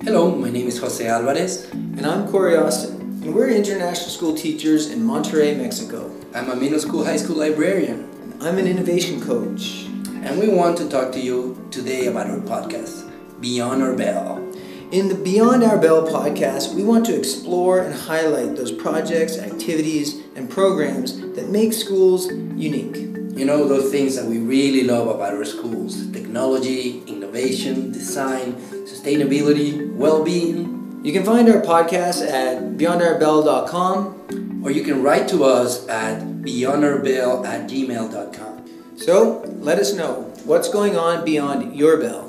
Hello, my name is Jose Alvarez. And I'm Corey Austin, and we're international school teachers in Monterrey, Mexico. I'm a middle school, high school librarian. And I'm an innovation coach. And we want to talk to you today about our podcast, Beyond Our Bell. In the Beyond Our Bell podcast, we want to explore and highlight those projects, activities, and programs that make schools unique. You know, those things that we really love about our schools technology, innovation, design, sustainability, well being. You can find our podcast at beyondourbell.com or you can write to us at beyondourbell at gmail.com. So let us know what's going on beyond your bell.